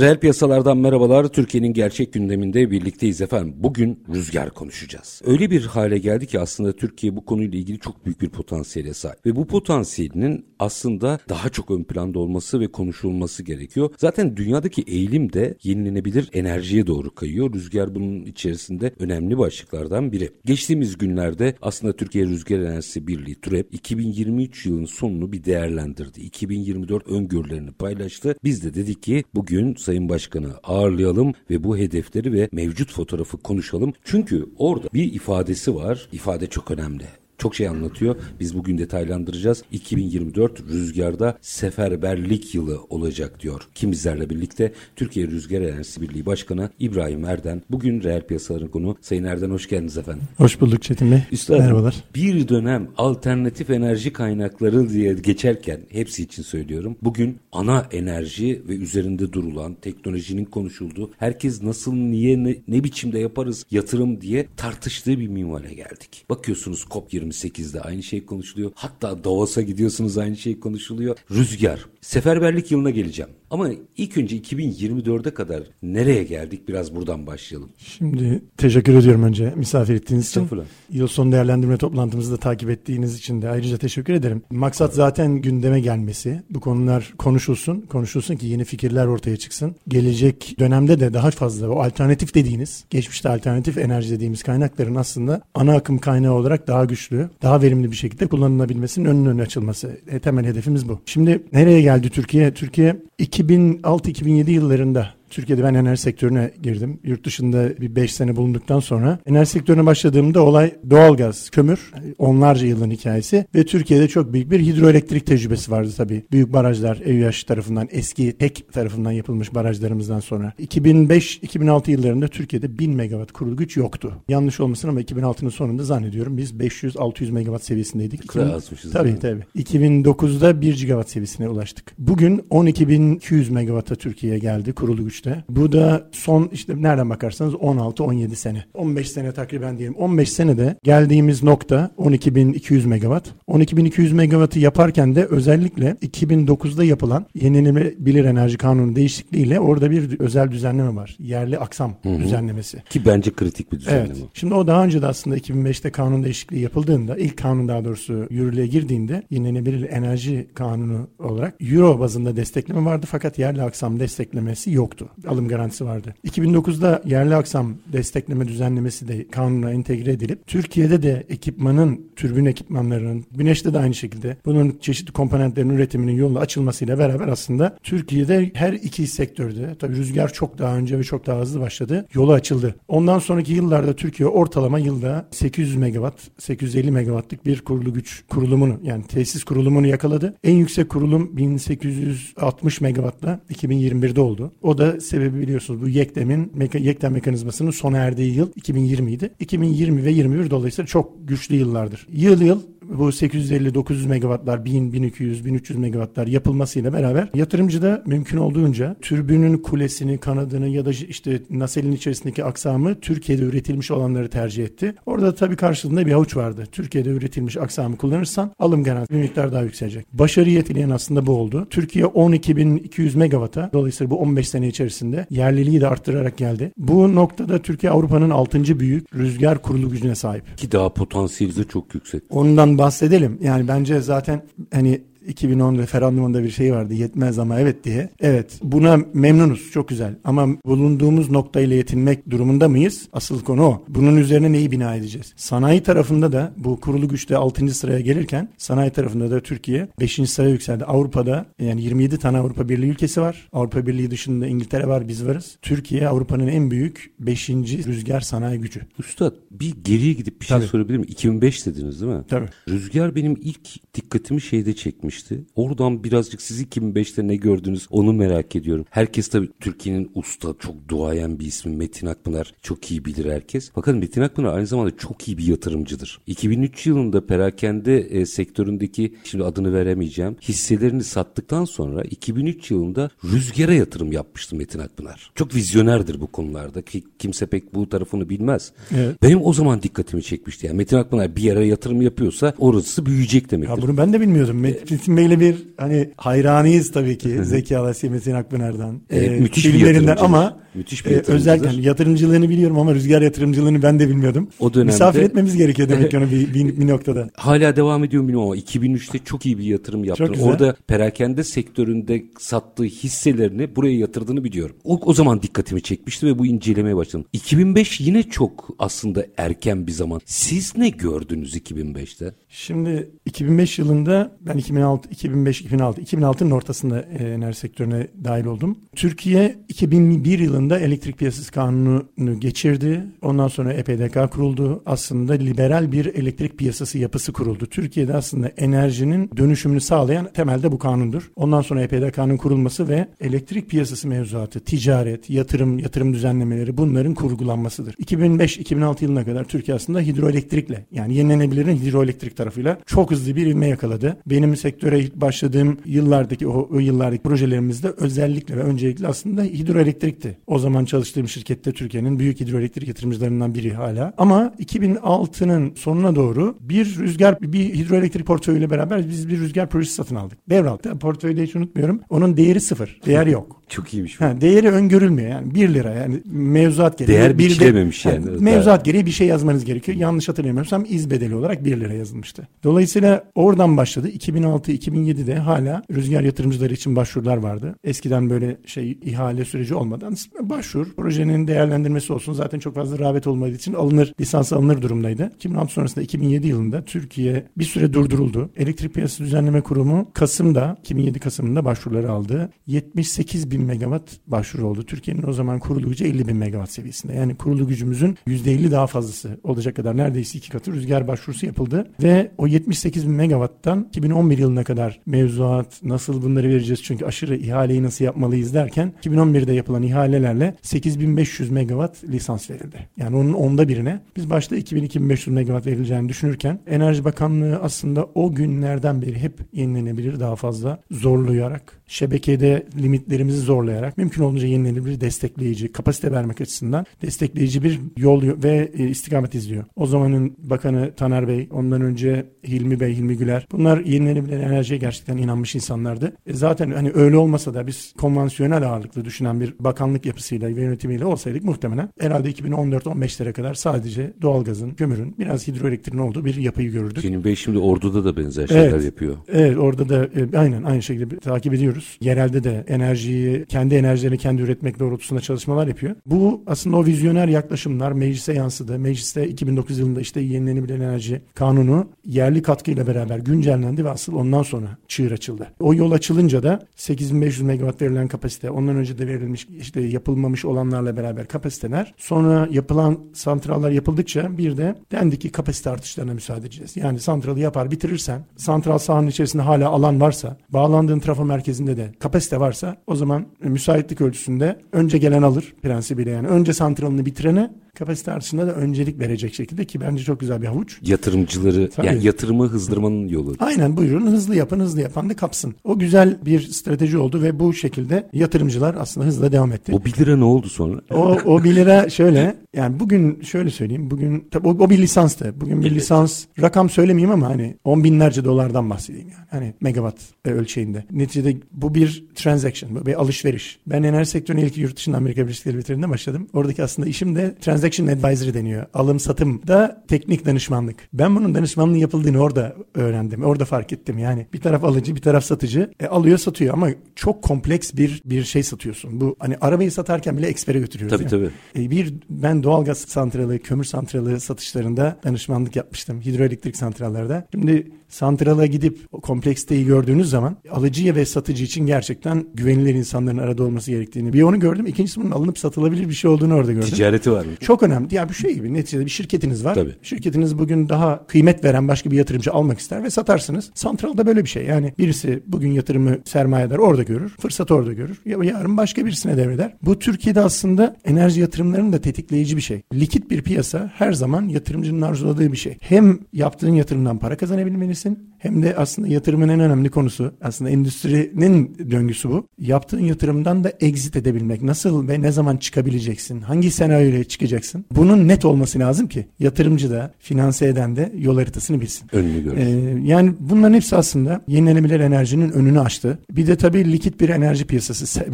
Reel piyasalardan merhabalar. Türkiye'nin gerçek gündeminde birlikteyiz efendim. Bugün rüzgar konuşacağız. Öyle bir hale geldi ki aslında Türkiye bu konuyla ilgili çok büyük bir potansiyele sahip. Ve bu potansiyelinin aslında daha çok ön planda olması ve konuşulması gerekiyor. Zaten dünyadaki eğilim de yenilenebilir enerjiye doğru kayıyor. Rüzgar bunun içerisinde önemli başlıklardan biri. Geçtiğimiz günlerde aslında Türkiye Rüzgar Enerjisi Birliği TÜREP 2023 yılının sonunu bir değerlendirdi. 2024 öngörülerini paylaştı. Biz de dedik ki bugün Sayın Başkan'ı ağırlayalım ve bu hedefleri ve mevcut fotoğrafı konuşalım. Çünkü orada bir ifadesi var. İfade çok önemli çok şey anlatıyor. Biz bugün detaylandıracağız. 2024 rüzgarda seferberlik yılı olacak diyor. Kim bizlerle birlikte? Türkiye Rüzgar Enerjisi Birliği Başkanı İbrahim Erden. Bugün reel piyasaların konu. Sayın Erden hoş geldiniz efendim. Hoş bulduk Çetin Bey. Üstadım, Merhabalar. Bir dönem alternatif enerji kaynakları diye geçerken hepsi için söylüyorum. Bugün ana enerji ve üzerinde durulan teknolojinin konuşulduğu herkes nasıl niye ne, ne biçimde yaparız yatırım diye tartıştığı bir minvale geldik. Bakıyorsunuz COP20 28'de aynı şey konuşuluyor. Hatta Davos'a gidiyorsunuz aynı şey konuşuluyor. Rüzgar. Seferberlik yılına geleceğim. Ama ilk önce 2024'e kadar nereye geldik biraz buradan başlayalım. Şimdi teşekkür ediyorum önce misafir ettiğiniz için. Yıl sonu değerlendirme toplantımızı da takip ettiğiniz için de ayrıca teşekkür ederim. Maksat zaten gündeme gelmesi. Bu konular konuşulsun. Konuşulsun ki yeni fikirler ortaya çıksın. Gelecek dönemde de daha fazla o alternatif dediğiniz, geçmişte alternatif enerji dediğimiz kaynakların aslında ana akım kaynağı olarak daha güçlü, daha verimli bir şekilde kullanılabilmesinin önünün önüne açılması. E, temel hedefimiz bu. Şimdi nereye geldi Türkiye? Türkiye 2006-2007 yıllarında Türkiye'de ben enerji sektörüne girdim. Yurt dışında bir 5 sene bulunduktan sonra enerji sektörüne başladığımda olay doğalgaz, kömür, onlarca yılın hikayesi ve Türkiye'de çok büyük bir hidroelektrik tecrübesi vardı tabii. Büyük barajlar EÜH tarafından, eski TEK tarafından yapılmış barajlarımızdan sonra. 2005-2006 yıllarında Türkiye'de 1000 megawatt kurulu güç yoktu. Yanlış olmasın ama 2006'nın sonunda zannediyorum biz 500-600 megawatt seviyesindeydik. Güzel azmışız. Tabii tabii. 2009'da 1 gigawatt seviyesine ulaştık. Bugün 12.200 megawatt'a Türkiye'ye geldi kurulu güç işte. Bu da son işte nereden bakarsanız 16-17 sene. 15 sene takriben diyelim. 15 senede geldiğimiz nokta 12.200 megawatt. 12.200 megawattı yaparken de özellikle 2009'da yapılan yenilenebilir enerji kanunu değişikliğiyle orada bir özel düzenleme var. Yerli aksam Hı hı. düzenlemesi. Ki bence kritik bir düzenleme. Evet. Şimdi o daha önce de aslında 2005'te kanun değişikliği yapıldığında, ilk kanun daha doğrusu yürürlüğe girdiğinde yenilenebilir enerji kanunu olarak Euro bazında destekleme vardı fakat yerli aksam desteklemesi yoktu. Alım garantisi vardı. 2009'da yerli aksam destekleme düzenlemesi de kanuna entegre edilip Türkiye'de de ekipmanın, türbin ekipmanlarının, güneşte de aynı şekilde bunun çeşitli komponentlerin üretiminin yolu açılmasıyla beraber aslında Türkiye'de her iki sektörde, tabii rüzgar çok daha önce ve çok daha hızlı başladı, yolu açıldı. Ondan sonraki yıllarda Türkiye ortalama yılda 800 megawatt, 850 megawattlık bir kurulu güç kurulumunu yani tesis kurulumunu yakaladı. En yüksek kurulum 1860 megawattla 2021'de oldu. O da sebebi biliyorsunuz bu yeklemin meka, yeklem mekanizmasının sona erdiği yıl 2020 idi. 2020 ve 21 dolayısıyla çok güçlü yıllardır. Yıl yıl bu 850-900 megawattlar, 1000, 1200, 1300 megawattlar yapılmasıyla beraber yatırımcı da mümkün olduğunca türbünün kulesini, kanadını ya da işte naselin içerisindeki aksamı Türkiye'de üretilmiş olanları tercih etti. Orada tabii karşılığında bir avuç vardı. Türkiye'de üretilmiş aksamı kullanırsan alım garantisi bir miktar daha yükselecek. Başarıyı etkileyen aslında bu oldu. Türkiye 12.200 megawatt'a dolayısıyla bu 15 sene içerisinde yerliliği de arttırarak geldi. Bu noktada Türkiye Avrupa'nın 6. büyük rüzgar kurulu gücüne sahip. Ki daha potansiyeli de çok yüksek. Ondan bahsedelim. Yani bence zaten hani 2010 referandumunda bir şey vardı yetmez ama evet diye. Evet buna memnunuz çok güzel ama bulunduğumuz noktayla yetinmek durumunda mıyız? Asıl konu o. Bunun üzerine neyi bina edeceğiz? Sanayi tarafında da bu kurulu güçte 6. sıraya gelirken sanayi tarafında da Türkiye 5. sıraya yükseldi. Avrupa'da yani 27 tane Avrupa Birliği ülkesi var. Avrupa Birliği dışında İngiltere var biz varız. Türkiye Avrupa'nın en büyük 5. rüzgar sanayi gücü. Üstad bir geriye gidip bir şey Tabii. sorabilir miyim? 2005 dediniz değil mi? Tabii. Rüzgar benim ilk dikkatimi şeyde çekmişti. Oradan birazcık siz 2005'te ne gördünüz onu merak ediyorum. Herkes tabii Türkiye'nin usta, çok duayen bir ismi Metin Akpınar. Çok iyi bilir herkes. Fakat Metin Akpınar aynı zamanda çok iyi bir yatırımcıdır. 2003 yılında perakende e, sektöründeki şimdi adını veremeyeceğim hisselerini sattıktan sonra 2003 yılında rüzgara yatırım yapmıştı Metin Akpınar. Çok vizyonerdir bu konularda ki kimse pek bu tarafını bilmez. Evet. Benim o zaman dikkatimi çekmişti. Yani Metin Akpınar bir yere yatırım yapıyorsa orası büyüyecek demektir. Ya bunu ben de bilmiyordum. Metin Bey'le bir hani hayranıyız tabii ki Zeki Alasya Metin Akpınar'dan. Evet, Ee, müthiş bir filmlerinden yatırımcıdır. ama Müthiş bir e, özellikle yatırımcılığını biliyorum ama rüzgar yatırımcılığını ben de bilmiyordum. O dönemde- Misafir etmemiz gerekiyor demek ki onu bir, bir, bir noktada. Hala devam ediyor bilmiyorum ama 2003'te çok iyi bir yatırım yaptı. Orada perakende sektöründe sattığı hisselerini buraya yatırdığını biliyorum. O, o zaman dikkatimi çekmişti ve bu incelemeye başladım. 2005 yine çok aslında erken bir zaman. Siz ne gördünüz 2005'te? Şimdi 2005 yılında ben 2006, 2005, 2006, 2006'nın ortasında e, enerji sektörüne dahil oldum. Türkiye 2001 yılında elektrik piyasası kanunu geçirdi. Ondan sonra EPDK kuruldu. Aslında liberal bir elektrik piyasası yapısı kuruldu. Türkiye'de aslında enerjinin dönüşümünü sağlayan temelde bu kanundur. Ondan sonra EPDK'nın kurulması ve elektrik piyasası mevzuatı, ticaret, yatırım, yatırım düzenlemeleri bunların kurgulanmasıdır. 2005-2006 yılına kadar Türkiye aslında hidroelektrikle yani yenilenebilirin hidroelektrik tarafıyla çok hızlı bir ivme yakaladı. Benim sektöre ilk başladığım yıllardaki o, o yıllardaki projelerimizde özellikle ve öncelikle aslında hidroelektrikti. O zaman çalıştığım şirkette Türkiye'nin büyük hidroelektrik yatırımcılarından biri hala. Ama 2006'nın sonuna doğru bir rüzgar bir hidroelektrik portföyüyle beraber biz bir rüzgar projesi satın aldık. Devraltı. Portföyde hiç unutmuyorum. Onun değeri sıfır. Değer yok. Çok iyiymiş. Ha, değeri öngörülmüyor yani 1 lira yani mevzuat gereği. Değer bir de- biçilememiş Ha, yani. Mevzuat gereği bir şey yazmanız gerekiyor. Yanlış hatırlamıyorsam iz bedeli olarak 1 lira yazılmıştı. Dolayısıyla oradan başladı. 2006-2007'de hala rüzgar yatırımcıları için başvurular vardı. Eskiden böyle şey ihale süreci olmadan başvur, projenin değerlendirmesi olsun. Zaten çok fazla rağbet olmadığı için alınır, lisans alınır durumdaydı. 2006 sonrasında 2007 yılında Türkiye bir süre durduruldu. Elektrik Piyasası Düzenleme Kurumu Kasım'da, 2007 Kasım'ında başvuruları aldı. 78 bin megawatt başvuru oldu. Türkiye'nin o zaman kurulu gücü 50 bin megawatt seviyesinde. Yani kurulu gücümüzün %50 daha fazlası olacak kadar neredeyse iki katı rüzgar başvurusu yapıldı. Ve o 78 bin megawatttan 2011 yılına kadar mevzuat nasıl bunları vereceğiz çünkü aşırı ihaleyi nasıl yapmalıyız derken 2011'de yapılan ihalelerle 8500 megawatt lisans verildi. Yani onun onda birine biz başta 2000-2500 megawatt verileceğini düşünürken Enerji Bakanlığı aslında o günlerden beri hep yenilenebilir daha fazla zorlayarak şebekede limitlerimizi zorlayarak mümkün olduğunca yenilenebilir destekleyici, kapasite vermek açısından destekleyici bir yol ve e, istikamet izliyor. O zamanın Bakanı Taner Bey, ondan önce Hilmi Bey, Hilmi Güler. Bunlar yenilenebilir enerjiye gerçekten inanmış insanlardı. E, zaten hani öyle olmasa da biz konvansiyonel ağırlıklı düşünen bir bakanlık yapısıyla ve yönetimiyle olsaydık muhtemelen herhalde 2014-15'lere kadar sadece doğalgazın, kömürün, biraz hidroelektriğin olduğu bir yapıyı görürdük. Senin Bey şimdi orduda da benzer şeyler Evet. yapıyor. Evet orada da e, aynen aynı şekilde takip ediyoruz. Yerelde de enerjiyi kendi enerjilerini kendi üretmek doğrultusunda çalışmalar yapıyor. Bu aslında o vizyoner yaklaşımlar meclise yansıdı. Mecliste 2009 yılında işte yenilenebilir enerji kanunu yerli katkıyla beraber güncellendi ve asıl ondan sonra çığır açıldı. O yol açılınca da 8500 megawatt verilen kapasite, ondan önce de verilmiş işte yapılmamış olanlarla beraber kapasiteler. Sonra yapılan santrallar yapıldıkça bir de dendi ki kapasite artışlarına müsaade edeceğiz. Yani santralı yapar bitirirsen santral sahanın içerisinde hala alan varsa bağlandığın trafo merkezinde de kapasite varsa o zaman müsaitlik ölçüsünde önce gelen alır prensibiyle yani. Önce santralını bitirene kapasite artışında da öncelik verecek şekilde ki bence çok güzel bir havuç. Yatırımcıları Tabii. yani yatırımı hızdırmanın yolu. Aynen buyurun hızlı yapın hızlı yapan da kapsın. O güzel bir strateji oldu ve bu şekilde yatırımcılar aslında hızla devam etti. O 1 lira ne oldu sonra? O, o 1 lira şöyle yani bugün şöyle söyleyeyim bugün tabii o, o bir lisanstı. Bugün bir Evet. lisans rakam söylemeyeyim ama hani on binlerce dolardan bahsedeyim yani. Hani megawatt e, ölçeğinde. Neticede bu bir transaction, bu bir alışveriş. Ben enerji sektörüne ilk yurt dışında Amerika Birleşik Devletleri'nde başladım. Oradaki aslında işim de transaction transaction advisory deniyor. Alım satım da teknik danışmanlık. Ben bunun danışmanlığı yapıldığını orada öğrendim. Orada fark ettim. Yani bir taraf alıcı, bir taraf satıcı. E, alıyor, satıyor ama çok kompleks bir bir şey satıyorsun. Bu hani arabayı satarken bile ekspere götürüyoruz. Tabii tabii. E, bir ben doğalgaz santralı, kömür santralı satışlarında danışmanlık yapmıştım. Hidroelektrik santrallerde. Şimdi santrala gidip kompleksteyi gördüğünüz zaman alıcıya ve satıcı için gerçekten güvenilir insanların arada olması gerektiğini bir onu gördüm. İkincisi bunun alınıp satılabilir bir şey olduğunu orada gördüm. Ticareti var mı? Çok önemli. Ya bir şey gibi neticede bir şirketiniz var. Tabii. Şirketiniz bugün daha kıymet veren başka bir yatırımcı almak ister ve satarsınız. Santralda böyle bir şey. Yani birisi bugün yatırımı sermayedar orada görür. Fırsat orada görür. Ya yarın başka birisine devreder. Bu Türkiye'de aslında enerji yatırımlarının da tetikleyici bir şey. Likit bir piyasa her zaman yatırımcının arzuladığı bir şey. Hem yaptığın yatırımdan para kazanabilmelisin misin? Hem de aslında yatırımın en önemli konusu aslında endüstrinin döngüsü bu. Yaptığın yatırımdan da exit edebilmek. Nasıl ve ne zaman çıkabileceksin? Hangi senaryoyla çıkacaksın? Bunun net olması lazım ki yatırımcı da finanse eden de yol haritasını bilsin. Önünü görsün. Ee, yani bunların hepsi aslında yenilenebilir enerjinin önünü açtı. Bir de tabii likit bir enerji piyasası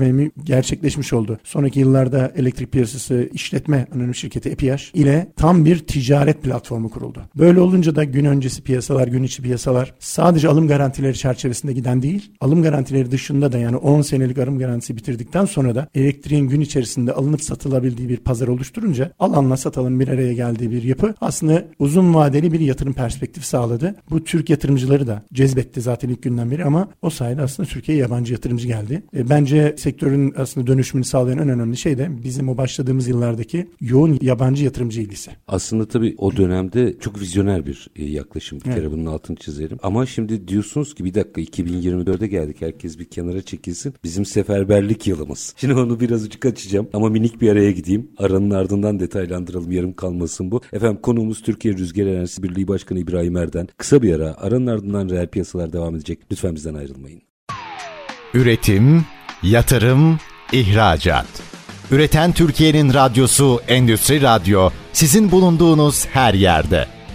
gerçekleşmiş oldu. Sonraki yıllarda elektrik piyasası işletme anonim şirketi EPH ile tam bir ticaret platformu kuruldu. Böyle olunca da gün öncesi piyasalar, gün içi piyasalar sadece alım garantileri çerçevesinde giden değil, alım garantileri dışında da yani 10 senelik alım garantisi bitirdikten sonra da elektriğin gün içerisinde alınıp satılabildiği bir pazar oluşturunca alanla satalım bir araya geldiği bir yapı aslında uzun vadeli bir yatırım perspektifi sağladı. Bu Türk yatırımcıları da cezbetti zaten ilk günden beri ama o sayede aslında Türkiye'ye yabancı yatırımcı geldi. E, bence sektörün aslında dönüşümünü sağlayan en önemli şey de bizim o başladığımız yıllardaki yoğun yabancı yatırımcı ilgisi. Aslında tabii o dönemde çok vizyoner bir e, yaklaşım. Bir kere bunun altını çizerim. Ama şimdi diyorsunuz ki bir dakika 2024'e geldik. Herkes bir kenara çekilsin. Bizim seferberlik yılımız. Şimdi onu birazcık açacağım ama minik bir araya gideyim. Aranın ardından detaylandıralım. Yarım kalmasın bu. Efendim konuğumuz Türkiye Rüzgar Enerjisi Birliği Başkanı İbrahim Erden. Kısa bir ara. Aranın ardından reel piyasalar devam edecek. Lütfen bizden ayrılmayın. Üretim, yatırım, ihracat. Üreten Türkiye'nin radyosu Endüstri Radyo sizin bulunduğunuz her yerde.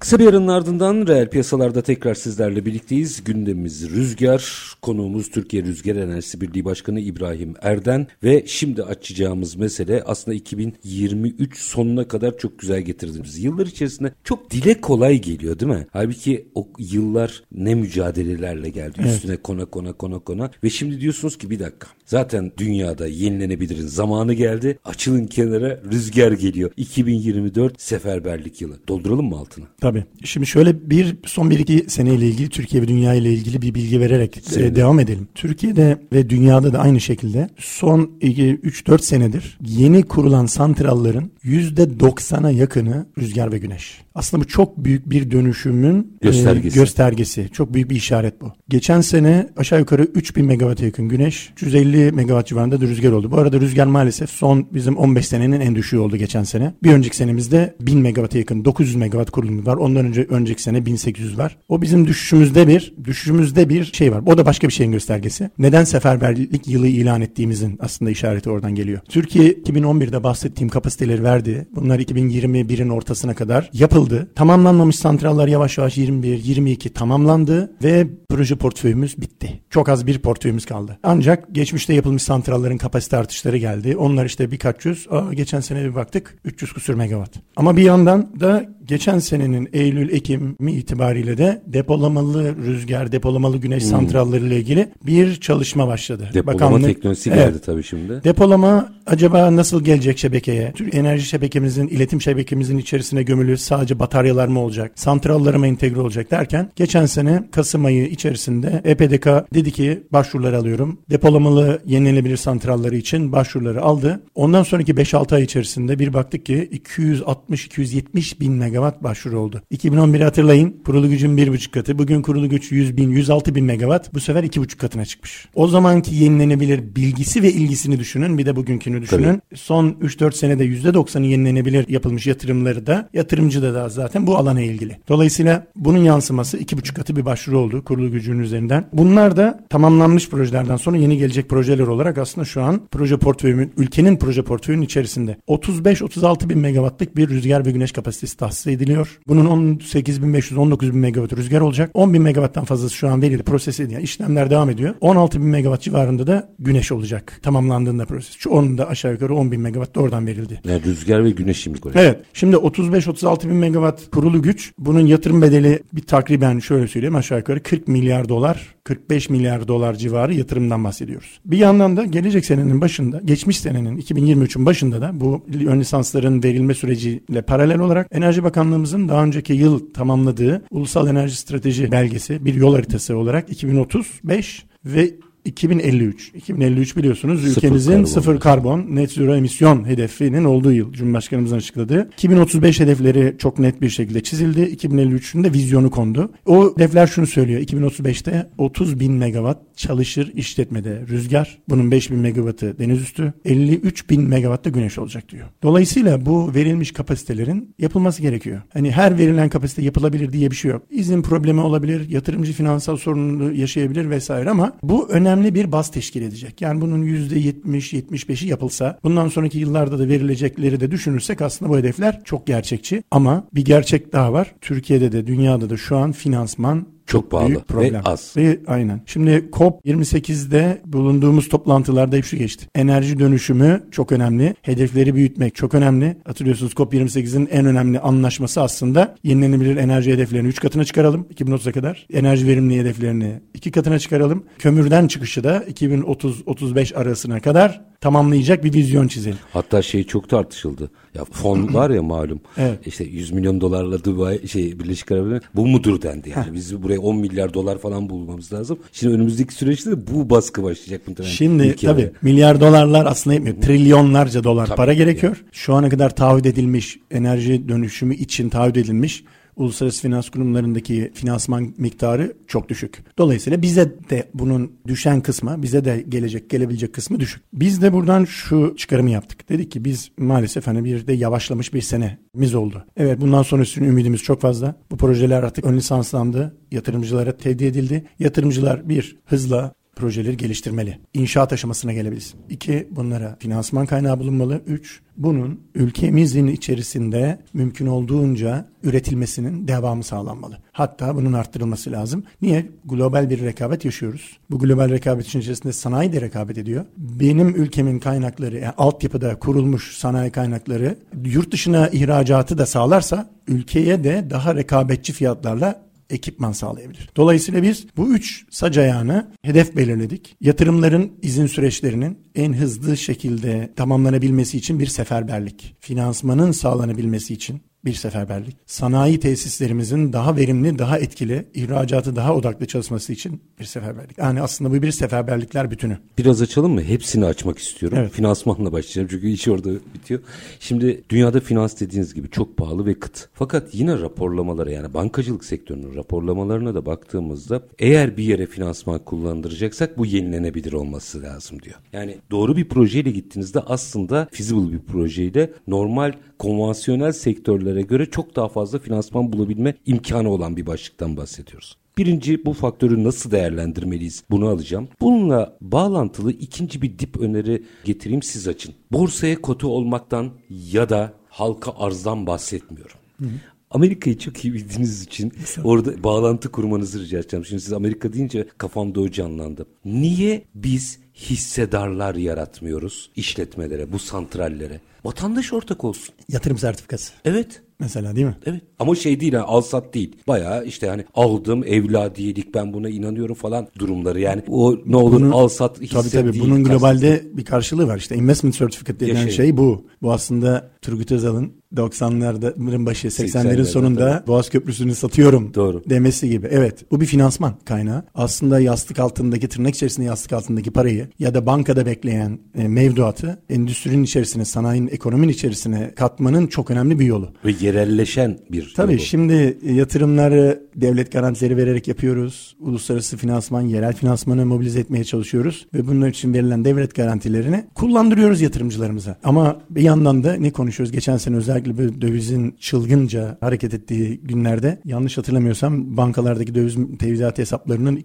Kısa bir aranın ardından reel piyasalarda tekrar sizlerle birlikteyiz. Gündemimiz rüzgar, konuğumuz Türkiye Rüzgar Enerjisi Birliği Başkanı İbrahim Erden ve şimdi açacağımız mesele aslında 2023 sonuna kadar çok güzel getirdiniz. Yıllar içerisinde çok dile kolay geliyor değil mi? Halbuki o yıllar ne mücadelelerle geldi Evet. üstüne kona kona kona kona ve şimdi diyorsunuz ki bir dakika zaten dünyada yenilenebilirin zamanı geldi açılın kenara rüzgar geliyor 2024 seferberlik yılı dolduralım mı altına? Tabii. Şimdi şöyle bir son bir iki seneyle ilgili Türkiye ve dünya ile ilgili bir bilgi vererek e, Sevinirim. devam edelim. Türkiye'de ve dünyada da aynı şekilde son 3-4 senedir yeni kurulan santrallerin %90'a yakını rüzgar ve güneş. Aslında bu çok büyük bir dönüşümün e, Göstergesi. göstergesi. Çok büyük bir işaret bu. Geçen sene aşağı yukarı 3000 megawata yakın güneş, 150 megawatt civarında da rüzgar oldu. Bu arada rüzgar maalesef son bizim 15 senenin en düşüğü oldu geçen sene. Bir önceki senemizde 1000 megawata yakın 900 megawatt kurulumu var. Ondan önce önceki sene 1800 var. O bizim düşüşümüzde bir düşüşümüzde bir şey var. O da başka bir şeyin göstergesi. Neden seferberlik yılı ilan ettiğimizin aslında işareti oradan geliyor. Türkiye 2011'de bahsettiğim kapasiteleri verdi. Bunlar 2021'in ortasına kadar yapıldı. Tamamlanmamış santrallar yavaş yavaş 21, 22 tamamlandı ve proje portföyümüz bitti. Çok az bir portföyümüz kaldı. Ancak geçmişte yapılmış santrallerin kapasite artışları geldi. Onlar işte birkaç yüz. Aa, geçen sene bir baktık 300 kusur megawatt. Ama bir yandan da geçen senenin Eylül-Ekim itibariyle de depolamalı rüzgar, depolamalı güneş santralları ile ilgili bir çalışma başladı. Hmm. Depolama Bakanlık- teknolojisi Evet. geldi tabii şimdi. Depolama acaba nasıl gelecek şebekeye? Tür- Enerji şebekemizin, iletim şebekemizin içerisine gömülü sadece bataryalar mı olacak? Santrallara mı entegre olacak derken geçen sene Kasım ayı içerisinde EPDK dedi ki başvuruları alıyorum. Depolamalı yenilenebilir santralları için başvuruları aldı. Ondan sonraki 5-6 ay içerisinde bir baktık ki 260-270 bin megawatt başvuru oldu. 2011'i hatırlayın. Kurulu gücün 1,5 katı. Bugün kurulu güç 100 bin, 106 bin megawatt. Bu sefer 2,5 katına çıkmış. O zamanki yenilenebilir bilgisi ve ilgisini düşünün. Bir de bugünkünü düşünün. Son 3-4 senede %90'ı yenilenebilir yapılmış yatırımları da yatırımcı da, da zaten bu alana ilgili. Dolayısıyla bunun yansıması 2,5 katı bir başvuru oldu kurulu gücünün üzerinden. Bunlar da tamamlanmış projelerden sonra yeni gelecek projeler olarak aslında şu an proje portföyümün, ülkenin proje portföyünün içerisinde 35-36 bin megawattlık bir rüzgar ve güneş kapasitesi tahsis proses ediliyor. Bunun 18.500-19.000 megawatt rüzgar olacak. 10.000 megawatttan fazlası şu an verildi, proses ediliyor. Yani işlemler devam ediyor. 16.000 megawatt civarında da güneş olacak. Tamamlandığında proses. Şu onun da aşağı yukarı 10.000 megawatt da oradan verildi. Yani rüzgar ve güneş şimdi koyuyor. Evet. Şimdi 35-36 bin megawatt kurulu güç. Bunun yatırım bedeli bir takriben şöyle söyleyeyim aşağı yukarı 40 milyar dolar 45 milyar dolar civarı yatırımdan bahsediyoruz. Bir yandan da gelecek senenin başında, geçmiş senenin 2023'ün başında da bu ön lisansların verilme süreciyle paralel olarak Enerji Bakanlığımızın daha önceki yıl tamamladığı Ulusal Enerji Strateji belgesi bir yol haritası olarak 2035 ve 2053. 2053 biliyorsunuz Sıfır ülkemizin karbon. sıfır karbon net zero emisyon hedefinin olduğu yıl Cumhurbaşkanımızın açıkladığı. 2035 hedefleri çok net bir şekilde çizildi. 2053'ün de vizyonu kondu. O hedefler şunu söylüyor. 2035'te 30 bin megawatt çalışır işletmede rüzgar. Bunun 5 bin megawattı deniz üstü. 53 bin megawatt da güneş olacak diyor. Dolayısıyla bu verilmiş kapasitelerin yapılması gerekiyor. Hani her verilen kapasite yapılabilir diye bir şey yok. İzin problemi olabilir, yatırımcı finansal sorununu yaşayabilir vesaire ama bu önemli bir baz teşkil edecek. Yani bunun %70-75'i yapılsa bundan sonraki yıllarda da verilecekleri de düşünürsek aslında bu hedefler çok gerçekçi. Ama bir gerçek daha var. Türkiye'de de dünyada da şu an finansman Çok pahalı büyük problem. ve az. Ve aynen. Şimdi COP28'de bulunduğumuz toplantılarda hep şu geçti. Enerji dönüşümü çok önemli. Hedefleri büyütmek çok önemli. Hatırlıyorsunuz COP28'in en önemli anlaşması aslında yenilenebilir enerji hedeflerini 3 katına çıkaralım 2030'a kadar. Enerji verimliliği hedeflerini 2 katına çıkaralım. Kömürden çıkışı da 2030-35 arasına kadar tamamlayacak bir vizyon çizelim. Hatta şey çok tartışıldı. Ya fon var ya malum. Evet. İşte 100 milyon dolarla Dubai şey Birleşik Arap Emirlikleri bu mudur dendi yani. Biz buraya 10 milyar dolar falan bulmamız lazım. Şimdi önümüzdeki süreçte de bu baskı başlayacak muhtemelen. Şimdi ülkelere. tabii milyar dolarlar aslında yetmiyor. Trilyonlarca dolar Tabii, para gerekiyor. Şu ana kadar taahhüt edilmiş enerji dönüşümü için taahhüt edilmiş uluslararası finans kurumlarındaki finansman miktarı çok düşük. Dolayısıyla bize de bunun düşen kısmı, bize de gelecek gelebilecek kısmı düşük. Biz de buradan şu çıkarımı yaptık. Dedik ki biz maalesef hani bir de yavaşlamış bir senemiz oldu. Evet bundan sonra üstüne ümidimiz çok fazla. Bu projeler artık ön lisanslandı. Yatırımcılara tevdi edildi. Yatırımcılar bir hızla projeleri geliştirmeli. İnşaat aşamasına gelebilsin. İki, bunlara finansman kaynağı bulunmalı. Üç, bunun ülkemizin içerisinde mümkün olduğunca üretilmesinin devamı sağlanmalı. Hatta bunun arttırılması lazım. Niye? Global bir rekabet yaşıyoruz. Bu global rekabet içerisinde sanayi de rekabet ediyor. Benim ülkemin kaynakları, yani altyapıda kurulmuş sanayi kaynakları yurt dışına ihracatı da sağlarsa ülkeye de daha rekabetçi fiyatlarla ekipman sağlayabilir. Dolayısıyla biz bu üç sac ayağını hedef belirledik. Yatırımların izin süreçlerinin en hızlı şekilde tamamlanabilmesi için bir seferberlik. Finansmanın sağlanabilmesi için bir seferberlik. Sanayi tesislerimizin daha verimli, daha etkili, ihracatı daha odaklı çalışması için bir seferberlik. Yani aslında bu bir seferberlikler bütünü. Biraz açalım mı? Hepsini açmak istiyorum. Evet. Finansmanla başlayacağım çünkü iş orada bitiyor. Şimdi dünyada finans dediğiniz gibi çok pahalı ve kıt. Fakat yine raporlamalara yani bankacılık sektörünün raporlamalarına da baktığımızda eğer bir yere finansman kullandıracaksak bu yenilenebilir olması lazım diyor. Yani doğru bir projeyle gittiğinizde aslında feasible bir projeyle normal konvansiyonel sektörlere göre çok daha fazla finansman bulabilme imkanı olan bir başlıktan bahsediyoruz. Birinci bu faktörü nasıl değerlendirmeliyiz bunu alacağım. Bununla bağlantılı ikinci bir dip öneri getireyim siz açın. Borsaya kotu olmaktan ya da halka arzdan bahsetmiyorum. Amerika'yı çok iyi bildiğiniz için orada bağlantı kurmanızı rica edeceğim. Şimdi siz Amerika deyince kafamda o canlandı. Niye biz hissedarlar yaratmıyoruz işletmelere, bu santrallere? Vatandaş ortak olsun. Yatırım sertifikası Evet. mesela değil mi? Evet. Ama şey değil ha al sat değil. Bayağı işte hani aldım evladiyelik ben buna inanıyorum falan durumları. Yani o ne olur Bunun- al sat hisse Tabii tabii değil. bunun globalde bir karşılığı var. İşte investment certificate denilen şey bu. Bu aslında Turgut Özal'ın 90'ların başı 80'lerin 80'lerde sonunda tabii. Boğaz Köprüsü'nü satıyorum Doğru. demesi gibi. Evet bu bir finansman kaynağı. Aslında yastık altındaki tırnak içerisinde yastık altındaki parayı ya da bankada bekleyen e, mevduatı endüstrinin içerisine, sanayinin, ekonominin içerisine katmanın çok önemli bir yolu. Ve yerelleşen bir Tabii yolu. şimdi e, yatırımları devlet garantileri vererek yapıyoruz. Uluslararası finansman, yerel finansmanı mobilize etmeye çalışıyoruz. Ve bunun için verilen devlet garantilerini kullandırıyoruz yatırımcılarımıza. Ama bir yandan da ne konuşuyoruz? Geçen sene özellikle böyle dövizin çılgınca hareket ettiği günlerde yanlış hatırlamıyorsam bankalardaki döviz tevdiat hesaplarının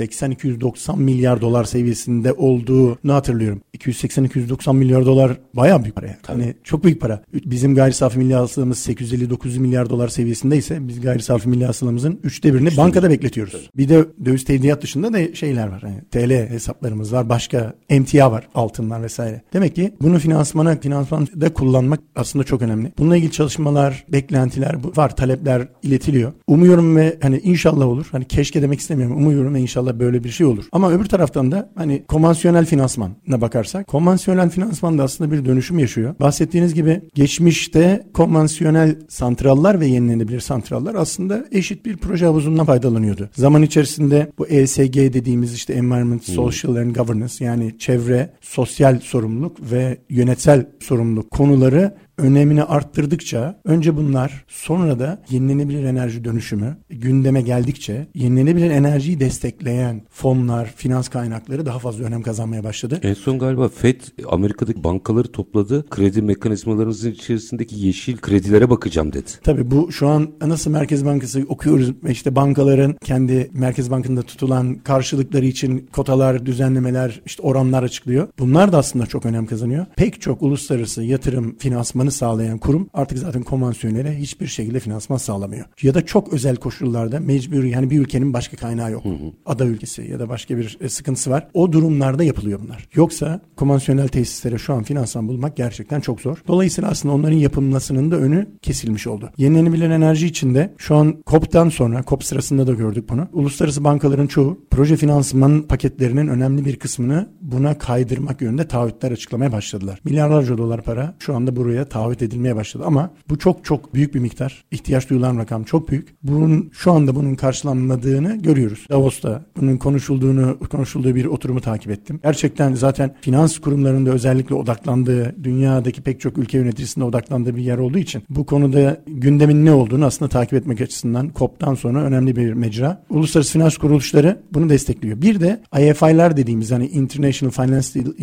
280-290 milyar dolar seviyesinde olduğunu hatırlıyorum. 280-290 milyar dolar bayağı büyük para. Yani. Hani çok büyük para. Bizim gayri safi milli hasılamız 850-900 milyar dolar seviyesindeyse biz gayri safi milli hasılamızın üçte birini bankada bekletiyoruz. Tabii. Bir de döviz tevdiat dışında da şeyler var. Yani TL hesaplarımız var. Başka emtia var. Altınlar vesaire. Demek ki bunu finansmana, finansmanda kullanmak aslında çok önemli. Bununla ilgili çalışmalar, beklentiler var. Talepler iletiliyor. Umuyorum ve hani inşallah olur. Hani keşke demek istemiyorum. Umuyorum ve inşallah böyle bir şey olur. Ama öbür taraftan da hani konvansiyonel finansmana bakarsak konvansiyonel finansman da aslında bir dönüşüm yaşıyor. Bahsettiğiniz gibi geçmişte konvansiyonel santrallar ve yenilenebilir santrallar aslında eşit bir proje havuzundan faydalanıyordu. Zaman içerisinde bu ESG dediğimiz işte Environment, hmm. Social and Governance yani çevre, sosyal sorumluluk ve yönetsel sorumluluk konuları önemini arttırdıkça önce bunlar sonra da yenilenebilir enerji dönüşümü gündeme geldikçe yenilenebilir enerjiyi destekleyen fonlar, finans kaynakları daha fazla önem kazanmaya başladı. En son galiba FED Amerika'daki bankaları topladı. Kredi mekanizmalarımızın içerisindeki yeşil kredilere bakacağım dedi. Tabii bu şu an nasıl Merkez Bankası okuyoruz işte bankaların kendi Merkez Bankası'nda tutulan karşılıkları için kotalar, düzenlemeler, işte oranlar açıklıyor. Bunlar da aslında çok önem kazanıyor. Pek çok uluslararası yatırım finansmanı finansmanı sağlayan kurum artık zaten konvansiyonele hiçbir şekilde finansman sağlamıyor. Ya da çok özel koşullarda mecburi yani bir ülkenin başka kaynağı yok. Hı hı. Ada ülkesi ya da başka bir e, sıkıntısı var. O durumlarda yapılıyor bunlar. Yoksa konvansiyonel tesislere şu an finansman bulmak gerçekten çok zor. Dolayısıyla aslında onların yapılmasının da önü kesilmiş oldu. Yenilenebilen enerji içinde şu an COP'tan sonra COP sırasında da gördük bunu. Uluslararası bankaların çoğu proje finansman paketlerinin önemli bir kısmını buna kaydırmak yönünde taahhütler açıklamaya başladılar. Milyarlarca dolar para şu anda buraya taahhüt edilmeye başladı ama bu çok çok büyük bir miktar. İhtiyaç duyulan rakam çok büyük. Bunun şu anda bunun karşılanmadığını görüyoruz. Davos'ta bunun konuşulduğunu konuşulduğu bir oturumu takip ettim. Gerçekten zaten finans kurumlarında özellikle odaklandığı, dünyadaki pek çok ülke yöneticisinde odaklandığı bir yer olduğu için bu konuda gündemin ne olduğunu aslında takip etmek açısından COP'tan sonra önemli bir mecra. Uluslararası finans kuruluşları bunu destekliyor. Bir de IFI'ler dediğimiz hani International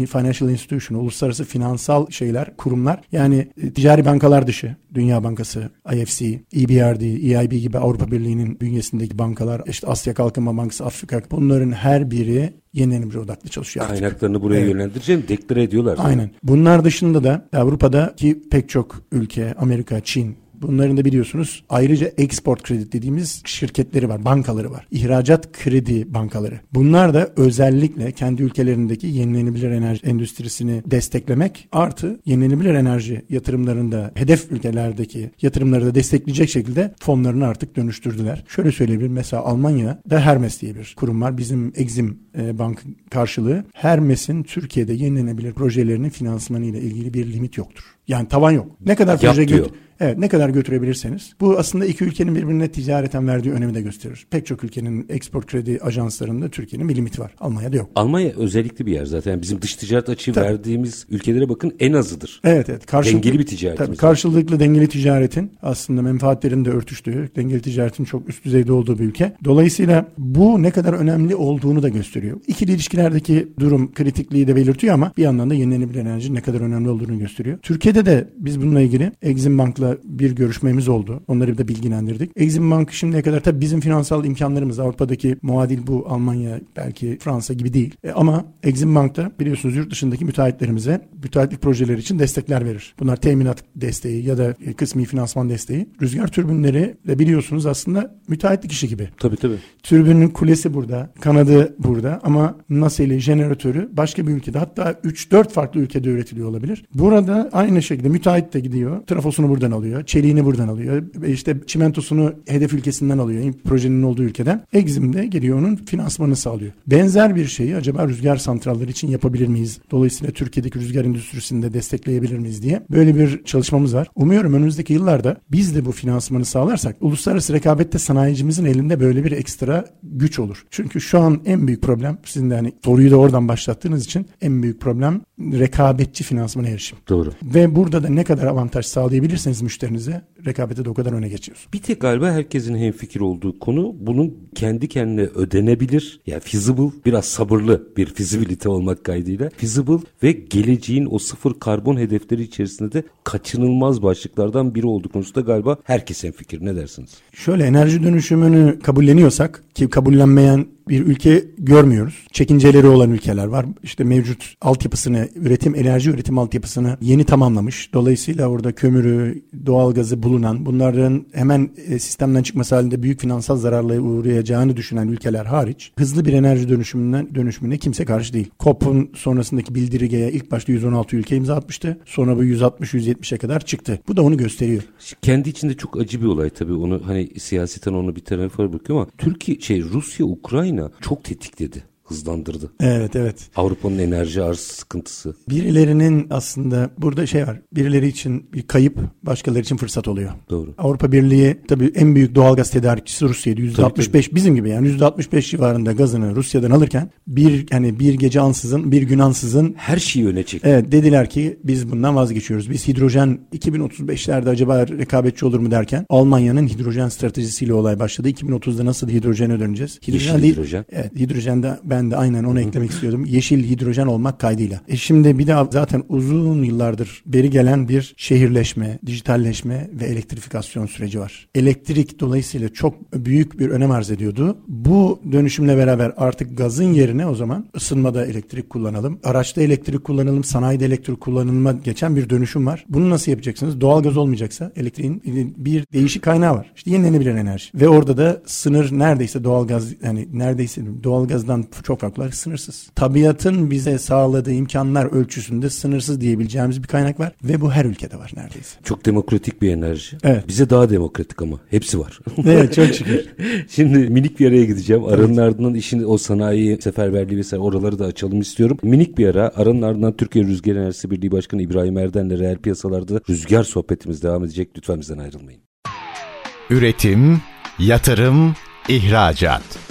Financial Institution, uluslararası finansal şeyler, kurumlar yani ticari bankalar dışı, Dünya Bankası, IFC, EBRD, EIB gibi Avrupa Birliği'nin bünyesindeki bankalar, işte Asya Kalkınma Bankası, Afrika bunların her biri yenilenebilir odaklı çalışıyor artık. Kaynaklarını buraya evet. yönlendireceğim deklare ediyorlar. Aynen. Bunlar dışında da Avrupa'daki pek çok ülke, Amerika, Çin, Bunların da biliyorsunuz ayrıca export kredi dediğimiz şirketleri var, bankaları var. İhracat kredi bankaları. Bunlar da özellikle kendi ülkelerindeki yenilenebilir enerji endüstrisini desteklemek artı yenilenebilir enerji yatırımlarında hedef ülkelerdeki yatırımları da destekleyecek şekilde fonlarını artık dönüştürdüler. Şöyle söyleyebilirim mesela Almanya'da Hermes diye bir kurum var. Bizim Exim e, Bank karşılığı. Hermes'in Türkiye'de yenilenebilir projelerinin finansmanı ile ilgili bir limit yoktur. Yani tavan yok. Ne kadar proje diyor. Evet ne kadar götürebilirseniz. Bu aslında iki ülkenin birbirine ticareten verdiği önemi de gösterir. Pek çok ülkenin export kredi ajanslarında Türkiye'nin bir limiti var. Almanya'da yok. Almanya özellikli bir yer zaten. Bizim dış ticaret açığı tabii. verdiğimiz ülkelere bakın en azıdır. Evet evet. Karşılıklı, dengeli bir ticaretimiz tabii, Karşılıklı dengeli ticaretin aslında menfaatlerin de örtüştüğü, dengeli ticaretin çok üst düzeyde olduğu bir ülke. Dolayısıyla bu ne kadar önemli olduğunu da gösteriyor. İkili ilişkilerdeki durum kritikliği de belirtiyor ama bir yandan da yenilenebilir enerji ne kadar önemli olduğunu gösteriyor. Türkiye'de de biz bununla ilgili Exim Bank'la bir görüşmemiz oldu. Onları da bilgilendirdik. Exim Bank şimdiye kadar tabii bizim finansal imkanlarımız Avrupa'daki muadil bu Almanya belki Fransa gibi değil. E, ama Exim Bank'ta biliyorsunuz yurt dışındaki müteahhitlerimize müteahhitlik projeleri için destekler verir. Bunlar teminat desteği ya da kısmi finansman desteği. Rüzgar türbinleri de biliyorsunuz aslında müteahhitlik işi gibi. Tabii tabii. Türbünün kulesi burada, kanadı burada ama nasili, jeneratörü başka bir ülkede hatta 3-4 farklı ülkede üretiliyor olabilir. Burada aynı şekilde müteahhit de gidiyor. Trafosunu buradan alıyor. Çeliğini buradan alıyor. İşte çimentosunu hedef ülkesinden alıyor. Projenin olduğu ülkeden. Exim de geliyor onun finansmanını sağlıyor. Benzer bir şeyi acaba rüzgar santralleri için yapabilir miyiz? Dolayısıyla Türkiye'deki rüzgar endüstrisini de destekleyebilir miyiz diye böyle bir çalışmamız var. Umuyorum önümüzdeki yıllarda biz de bu finansmanı sağlarsak uluslararası rekabette sanayicimizin elinde böyle bir ekstra güç olur. Çünkü şu an en büyük problem sizin de hani soruyu da oradan başlattığınız için en büyük problem rekabetçi finansmana erişim. Doğru. Ve burada da ne kadar avantaj sağlayabilirseniz müşterinize rekabette de o kadar öne geçiyorsun. Bir tek galiba herkesin hemfikir olduğu konu bunun kendi kendine ödenebilir. Yani feasible biraz sabırlı bir feasibility olmak kaydıyla. Feasible ve geleceğin o sıfır karbon hedefleri içerisinde de kaçınılmaz başlıklardan biri olduğu konusunda galiba herkes hemfikir. Ne dersiniz? Şöyle enerji dönüşümünü kabulleniyorsak ki kabullenmeyen bir ülke görmüyoruz. Çekinceleri olan ülkeler var. İşte mevcut altyapısını, üretim, enerji üretim altyapısını yeni tamamlamış. Dolayısıyla orada kömürü, doğalgazı bulunan, bunların hemen e, sistemden çıkması halinde büyük finansal zararlara uğrayacağını düşünen ülkeler hariç hızlı bir enerji dönüşümünden dönüşümüne kimse karşı değil. COP'un sonrasındaki bildirgeye ilk başta 116 ülke imza atmıştı. Sonra bu 160-170'e kadar çıktı. Bu da onu gösteriyor. Kendi içinde çok acı bir olay tabii. Onu hani siyaseten onu bir tarafa bırakıyor ama Türkiye şey Rusya Ukrayna çok tetikledi hızlandırdı. Evet evet. Avrupa'nın enerji arz sıkıntısı. Birilerinin aslında burada şey var. Birileri için bir kayıp, başkaları için fırsat oluyor. Doğru. Avrupa Birliği tabii en büyük doğalgaz tedarikçisi Rusya'ydı. %65 tabii, bizim gibi yani %65 civarında gazını Rusya'dan alırken bir hani bir gece ansızın, bir gün ansızın her şeyi öne çekti. Evet dediler ki biz bundan vazgeçiyoruz. Biz hidrojen 2035'lerde acaba rekabetçi olur mu derken Almanya'nın hidrojen stratejisiyle olay başladı. 2030'da nasıl hidrojene döneceğiz? Hidrojen Yeşil değil. hidrojen. Evet, hidrojende ben de aynen onu eklemek istiyordum. Yeşil hidrojen olmak kaydıyla. E şimdi bir de zaten uzun yıllardır beri gelen bir şehirleşme, dijitalleşme ve elektrifikasyon süreci var. Elektrik dolayısıyla çok büyük bir önem arz ediyordu. Bu dönüşümle beraber artık gazın yerine o zaman ısınmada elektrik kullanalım. Araçta elektrik kullanalım, sanayide elektrik kullanılma geçen bir dönüşüm var. Bunu nasıl yapacaksınız? Doğal gaz olmayacaksa elektriğin bir değişik kaynağı var. İşte yenilenebilir enerji. Ve orada da sınır neredeyse doğal gaz yani neredeyse doğal gazdan çok farklı sınırsız. Tabiatın bize sağladığı imkanlar ölçüsünde sınırsız diyebileceğimiz bir kaynak var ve bu her ülkede var neredeyse. Çok demokratik bir enerji. Evet. Bize daha demokratik ama hepsi var. evet çok şükür. Şimdi minik bir araya gideceğim. Aranın evet. ardından işin o sanayi seferberliği vesaire oraları da açalım istiyorum. Minik bir ara. Aranın ardından Türkiye Rüzgar Enerjisi Birliği Başkanı İbrahim Erden'le reel piyasalarda rüzgar sohbetimiz devam edecek. Lütfen bizden ayrılmayın. Üretim, yatırım, ihracat.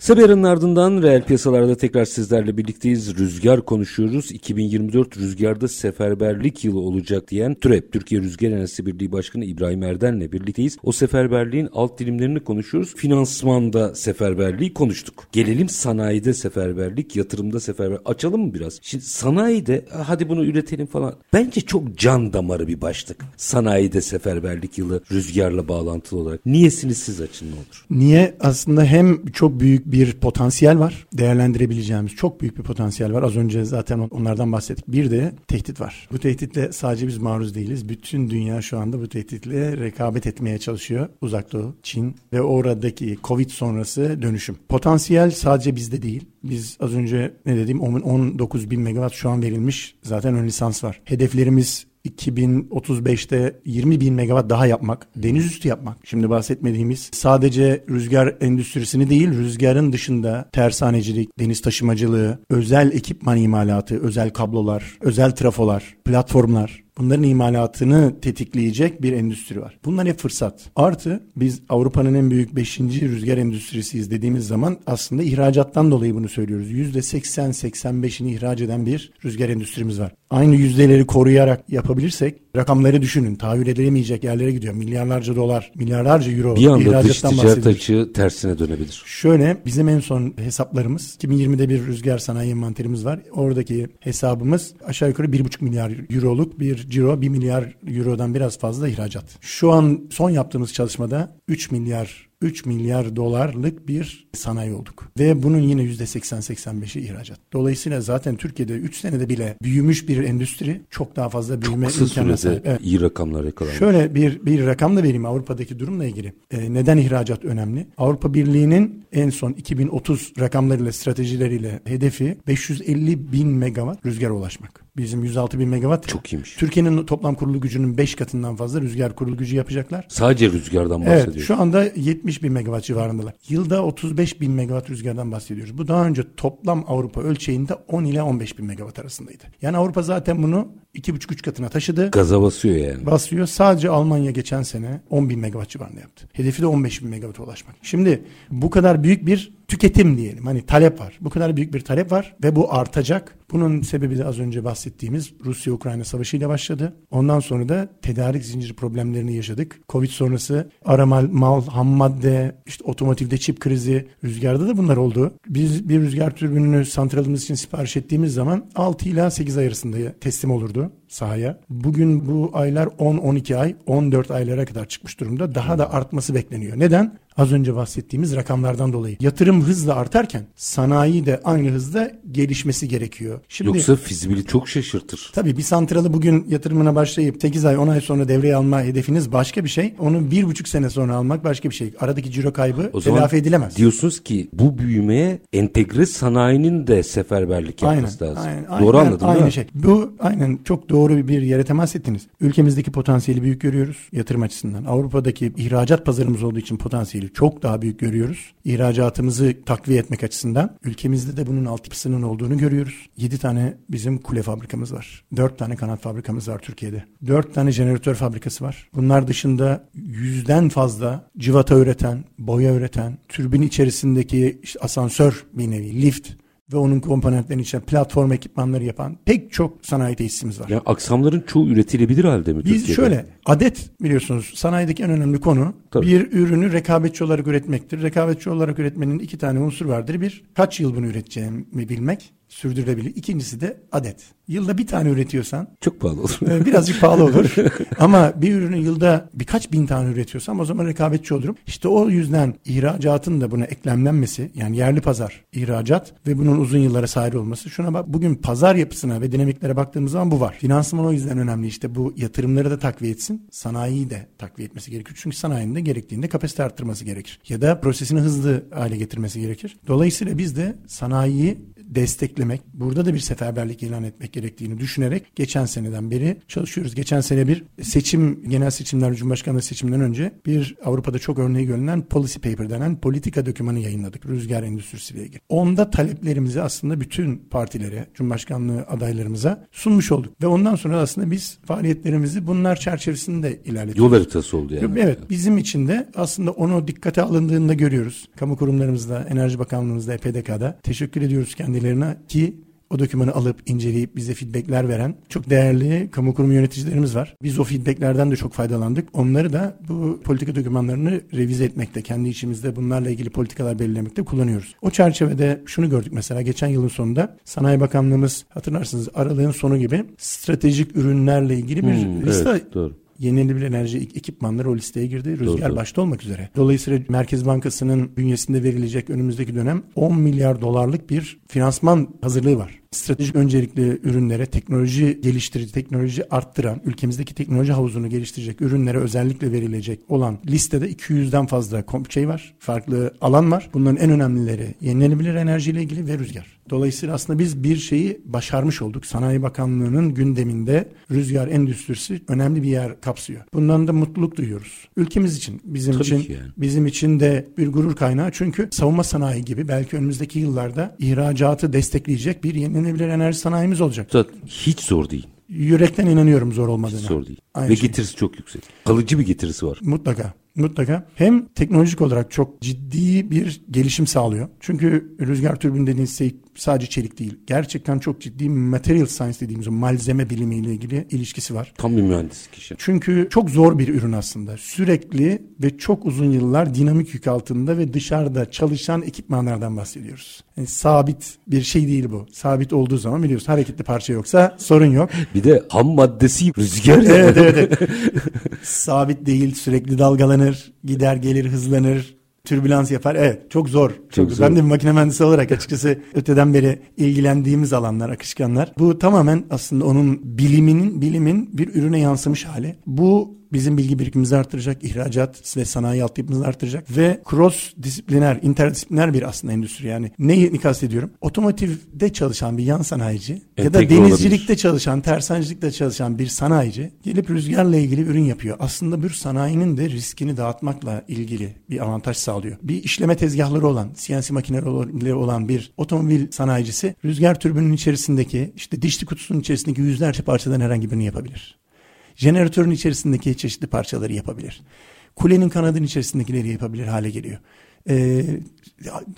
Kısa bir aranın ardından reel piyasalarda tekrar sizlerle birlikteyiz. Rüzgar konuşuyoruz. 2024 rüzgarda seferberlik yılı olacak diyen TÜREP, Türkiye Rüzgar Enerjisi Birliği Başkanı İbrahim Erden'le birlikteyiz. O seferberliğin alt dilimlerini konuşuyoruz. Finansmanda seferberliği konuştuk. Gelelim sanayide seferberlik, yatırımda seferberlik. Açalım mı biraz? Şimdi sanayide hadi bunu üretelim falan. Bence çok can damarı bir başlık. Sanayide seferberlik yılı rüzgarla bağlantılı olarak. Niyesini siz açın ne olur? Niye? Aslında hem çok büyük bir potansiyel var. Değerlendirebileceğimiz çok büyük bir potansiyel var. Az önce zaten onlardan bahsettik. Bir de tehdit var. Bu tehditle sadece biz maruz değiliz. Bütün dünya şu anda bu tehditle rekabet etmeye çalışıyor. Uzak Doğu, Çin ve oradaki Covid sonrası dönüşüm. Potansiyel sadece bizde değil. Biz az önce ne dediğim 19 bin megawatt şu an verilmiş zaten ön lisans var. Hedeflerimiz 2035'te 20 bin megawatt daha yapmak, deniz üstü yapmak. Şimdi bahsetmediğimiz sadece rüzgar endüstrisini değil, rüzgarın dışında tersanecilik, deniz taşımacılığı, özel ekipman imalatı, özel kablolar, özel trafolar, platformlar, Bunların imalatını tetikleyecek bir endüstri var. Bunlar hep fırsat. Artı biz Avrupa'nın en büyük 5. rüzgar endüstrisiyiz dediğimiz zaman aslında ihracattan dolayı bunu söylüyoruz. %80-85'ini ihraç eden bir rüzgar endüstrimiz var. Aynı yüzdeleri koruyarak yapabilirsek rakamları düşünün. Tahayyül edilemeyecek yerlere gidiyor. Milyarlarca dolar, milyarlarca euro bir anda dış ticaret açığı tersine dönebilir. Şöyle bizim en son hesaplarımız 2020'de bir rüzgar sanayi envanterimiz var. Oradaki hesabımız aşağı yukarı 1,5 milyar euroluk bir ciro 1 milyar eurodan biraz fazla ihracat. Şu an son yaptığımız çalışmada 3 milyar 3 milyar dolarlık bir sanayi olduk. Ve bunun yine %80-85'i ihracat. Dolayısıyla zaten Türkiye'de 3 senede bile büyümüş bir endüstri çok daha fazla büyüme çok kısa imkanı sürede evet. iyi rakamlar yakalanmış. Şöyle bir, bir rakam da vereyim Avrupa'daki durumla ilgili. Ee, neden ihracat önemli? Avrupa Birliği'nin en son 2030 rakamlarıyla stratejileriyle hedefi 550 bin megawatt rüzgara ulaşmak. Bizim 106 bin megawatt. Çok iyiymiş. Türkiye'nin toplam kurulu gücünün 5 katından fazla rüzgar kurulu gücü yapacaklar. Sadece rüzgardan bahsediyoruz. Evet şu anda 70 bin megawatt civarındalar. Yılda 35 bin megawatt rüzgardan bahsediyoruz. Bu daha önce toplam Avrupa ölçeğinde 10 ile 15 bin megawatt arasındaydı. Yani Avrupa zaten bunu 2,5-3 katına taşıdı. Gaza basıyor yani. Basıyor. Sadece Almanya geçen sene 10 bin megawatt civarında yaptı. Hedefi de 15 bin megawatt ulaşmak. Şimdi bu kadar büyük bir tüketim diyelim. Hani talep var. Bu kadar büyük bir talep var ve bu artacak. Bunun sebebi de az önce bahsettiğimiz Rusya-Ukrayna savaşı ile başladı. Ondan sonra da tedarik zinciri problemlerini yaşadık. Covid sonrası aramal, mal, ham madde, işte otomotivde çip krizi, rüzgarda da bunlar oldu. Biz bir rüzgar türbününü santralımız için sipariş ettiğimiz zaman 6 ila 8 ay arasında teslim olurdu sahaya. Bugün bu aylar 10-12 ay, 14 aylara kadar çıkmış durumda. Daha da artması bekleniyor. Neden? Az önce bahsettiğimiz rakamlardan dolayı. Yatırım hızla artarken sanayi de aynı hızda gelişmesi gerekiyor. Şimdi, Yoksa fizibili çok şaşırtır. Tabii bir santralı bugün yatırımına başlayıp 8 ay 10 ay sonra devreye alma hedefiniz başka bir şey. Onu 1,5 sene sonra almak başka bir şey. Aradaki ciro kaybı o telafi edilemez. Diyorsunuz ki bu büyümeye entegre sanayinin de seferberlik yapması aynen, lazım. Aynen, doğru aynen, anladım aynı değil mi? şey. Bu aynen çok doğru bir yere temas ettiniz. Ülkemizdeki potansiyeli büyük görüyoruz yatırım açısından. Avrupa'daki ihracat pazarımız olduğu için potansiyeli çok daha büyük görüyoruz. İhracatımızı takviye etmek açısından ülkemizde de bunun altyapısının olduğunu görüyoruz. 7 tane bizim kule fabrikamız var. 4 tane kanat fabrikamız var Türkiye'de. 4 tane jeneratör fabrikası var. Bunlar dışında yüzden fazla civata üreten, boya üreten, türbin içerisindeki işte asansör bir nevi, lift ve onun komponentlerinin içine platform ekipmanları yapan pek çok sanayi tesisimiz var. Yani aksamların çoğu üretilebilir halde mi Biz Türkiye'de? şöyle adet biliyorsunuz sanayideki en önemli konu Tabii. bir ürünü rekabetçi olarak üretmektir. Rekabetçi olarak üretmenin iki tane unsur vardır. Bir kaç yıl bunu üreteceğimi bilmek sürdürülebilir. İkincisi de adet. Yılda bir tane üretiyorsan Çok pahalı olur. e, birazcık pahalı olur. Ama bir ürünü yılda birkaç bin tane üretiyorsam o zaman rekabetçi olurum. İşte o yüzden ihracatın da buna eklemlenmesi yani yerli pazar, ihracat ve bunun uzun yıllara sahip olması. Şuna bak bugün pazar yapısına ve dinamiklere baktığımız zaman bu var. Finansman o yüzden önemli işte bu yatırımları da takviye etsin. Sanayiyi de takviye etmesi gerekiyor. Çünkü sanayinin de gerektiğinde kapasite arttırması gerekir. Ya da prosesini hızlı hale getirmesi gerekir. Dolayısıyla biz de sanayiyi desteklemek, burada da bir seferberlik ilan etmek gerektiğini düşünerek geçen seneden beri çalışıyoruz. Geçen sene bir seçim, genel seçimler, Cumhurbaşkanlığı seçiminden önce bir Avrupa'da çok örneği görülen policy paper denen politika dokümanı yayınladık rüzgar endüstrisiyle ilgili. Onda taleplerimizi aslında bütün partilere, Cumhurbaşkanlığı adaylarımıza sunmuş olduk. Ve ondan sonra aslında biz faaliyetlerimizi bunlar çerçevesinde ilerlettik. Yol haritası oldu yani. Evet bizim için de aslında onu dikkate alındığında görüyoruz. Kamu kurumlarımızda, Enerji Bakanlığımızda, EPDK'da teşekkür ediyoruz kendilerine ki o dokümanı alıp inceleyip bize feedbackler veren çok değerli kamu kurumu yöneticilerimiz var. Biz o feedbacklerden de çok faydalandık. Onları da bu politika dokümanlarını revize etmekte, kendi içimizde bunlarla ilgili politikalar belirlemekte kullanıyoruz. O çerçevede şunu gördük mesela geçen yılın sonunda Sanayi Bakanlığımız hatırlarsınız aralığın sonu gibi stratejik ürünlerle ilgili bir Hmm, liste evet, doğru. Yenilenebilir enerji ek- ekipmanları o listeye girdi. Rüzgar doğru. başta olmak üzere. Dolayısıyla Merkez Bankası'nın bünyesinde verilecek önümüzdeki dönem 10 milyar dolarlık bir finansman hazırlığı var. Stratejik öncelikli ürünlere, teknoloji geliştirici, teknoloji arttıran, ülkemizdeki teknoloji havuzunu geliştirecek ürünlere özellikle verilecek olan listede 200'den fazla şey var. Farklı alan var. Bunların en önemlileri yenilenebilir enerjiyle ilgili ve rüzgar. Dolayısıyla aslında biz bir şeyi başarmış olduk. Sanayi Bakanlığı'nın gündeminde rüzgar endüstrisi önemli bir yer kapsıyor. Bundan da mutluluk duyuyoruz. Ülkemiz için, bizim Tabii için yani. bizim için de bir gurur kaynağı. Çünkü savunma sanayi gibi belki önümüzdeki yıllarda ihracatı destekleyecek bir yenilenebilir enerji sanayimiz olacak. Zaten hiç zor değil. Yürekten inanıyorum zor olmadığına. Hiç zor değil. Aynı Ve şey. getirisi çok yüksek. Kalıcı bir getirisi var. Mutlaka. Mutlaka. Hem teknolojik olarak çok ciddi bir gelişim sağlıyor. Çünkü rüzgar türbini dediğiniz şey sadece çelik değil. Gerçekten çok ciddi material science dediğimiz o malzeme bilimiyle ilgili ilişkisi var. Tam bir mühendislik işi. Çünkü çok zor bir ürün aslında. Sürekli ve çok uzun yıllar dinamik yük altında ve dışarıda çalışan ekipmanlardan bahsediyoruz. Yani sabit bir şey değil bu. Sabit olduğu zaman biliyoruz hareketli parça yoksa sorun yok. Bir de ham maddesi rüzgar. evet evet. evet. Sabit değil sürekli dalgalanır, gider gelir hızlanır, türbülans yapar. Evet çok zor. Çok, Çok zor. Ben de bir makine mühendisi olarak açıkçası öteden beri ilgilendiğimiz alanlar, akışkanlar. Bu tamamen aslında onun biliminin, bilimin bir ürüne yansımış hali. Bu bizim bilgi birikimimizi arttıracak, ihracat ve sanayi altyapımızı arttıracak ve cross disipliner, interdisipliner bir aslında endüstri. Yani neyi kastediyorum? Otomotivde çalışan bir yan sanayici ya da denizcilikte olabilir. çalışan, tersanecilikte çalışan bir sanayici gelip rüzgarla ilgili ürün yapıyor. Aslında bir sanayinin de riskini dağıtmakla ilgili bir avantaj sağlıyor. Bir işleme tezgahları olan, CNC makineleri olan bir otomobil sanayicisi rüzgar türbünün içerisindeki işte dişli kutusunun içerisindeki yüzlerce parçadan herhangi birini yapabilir. Jeneratörün içerisindeki çeşitli parçaları yapabilir. Kulenin kanadının içerisindekileri yapabilir hale geliyor e,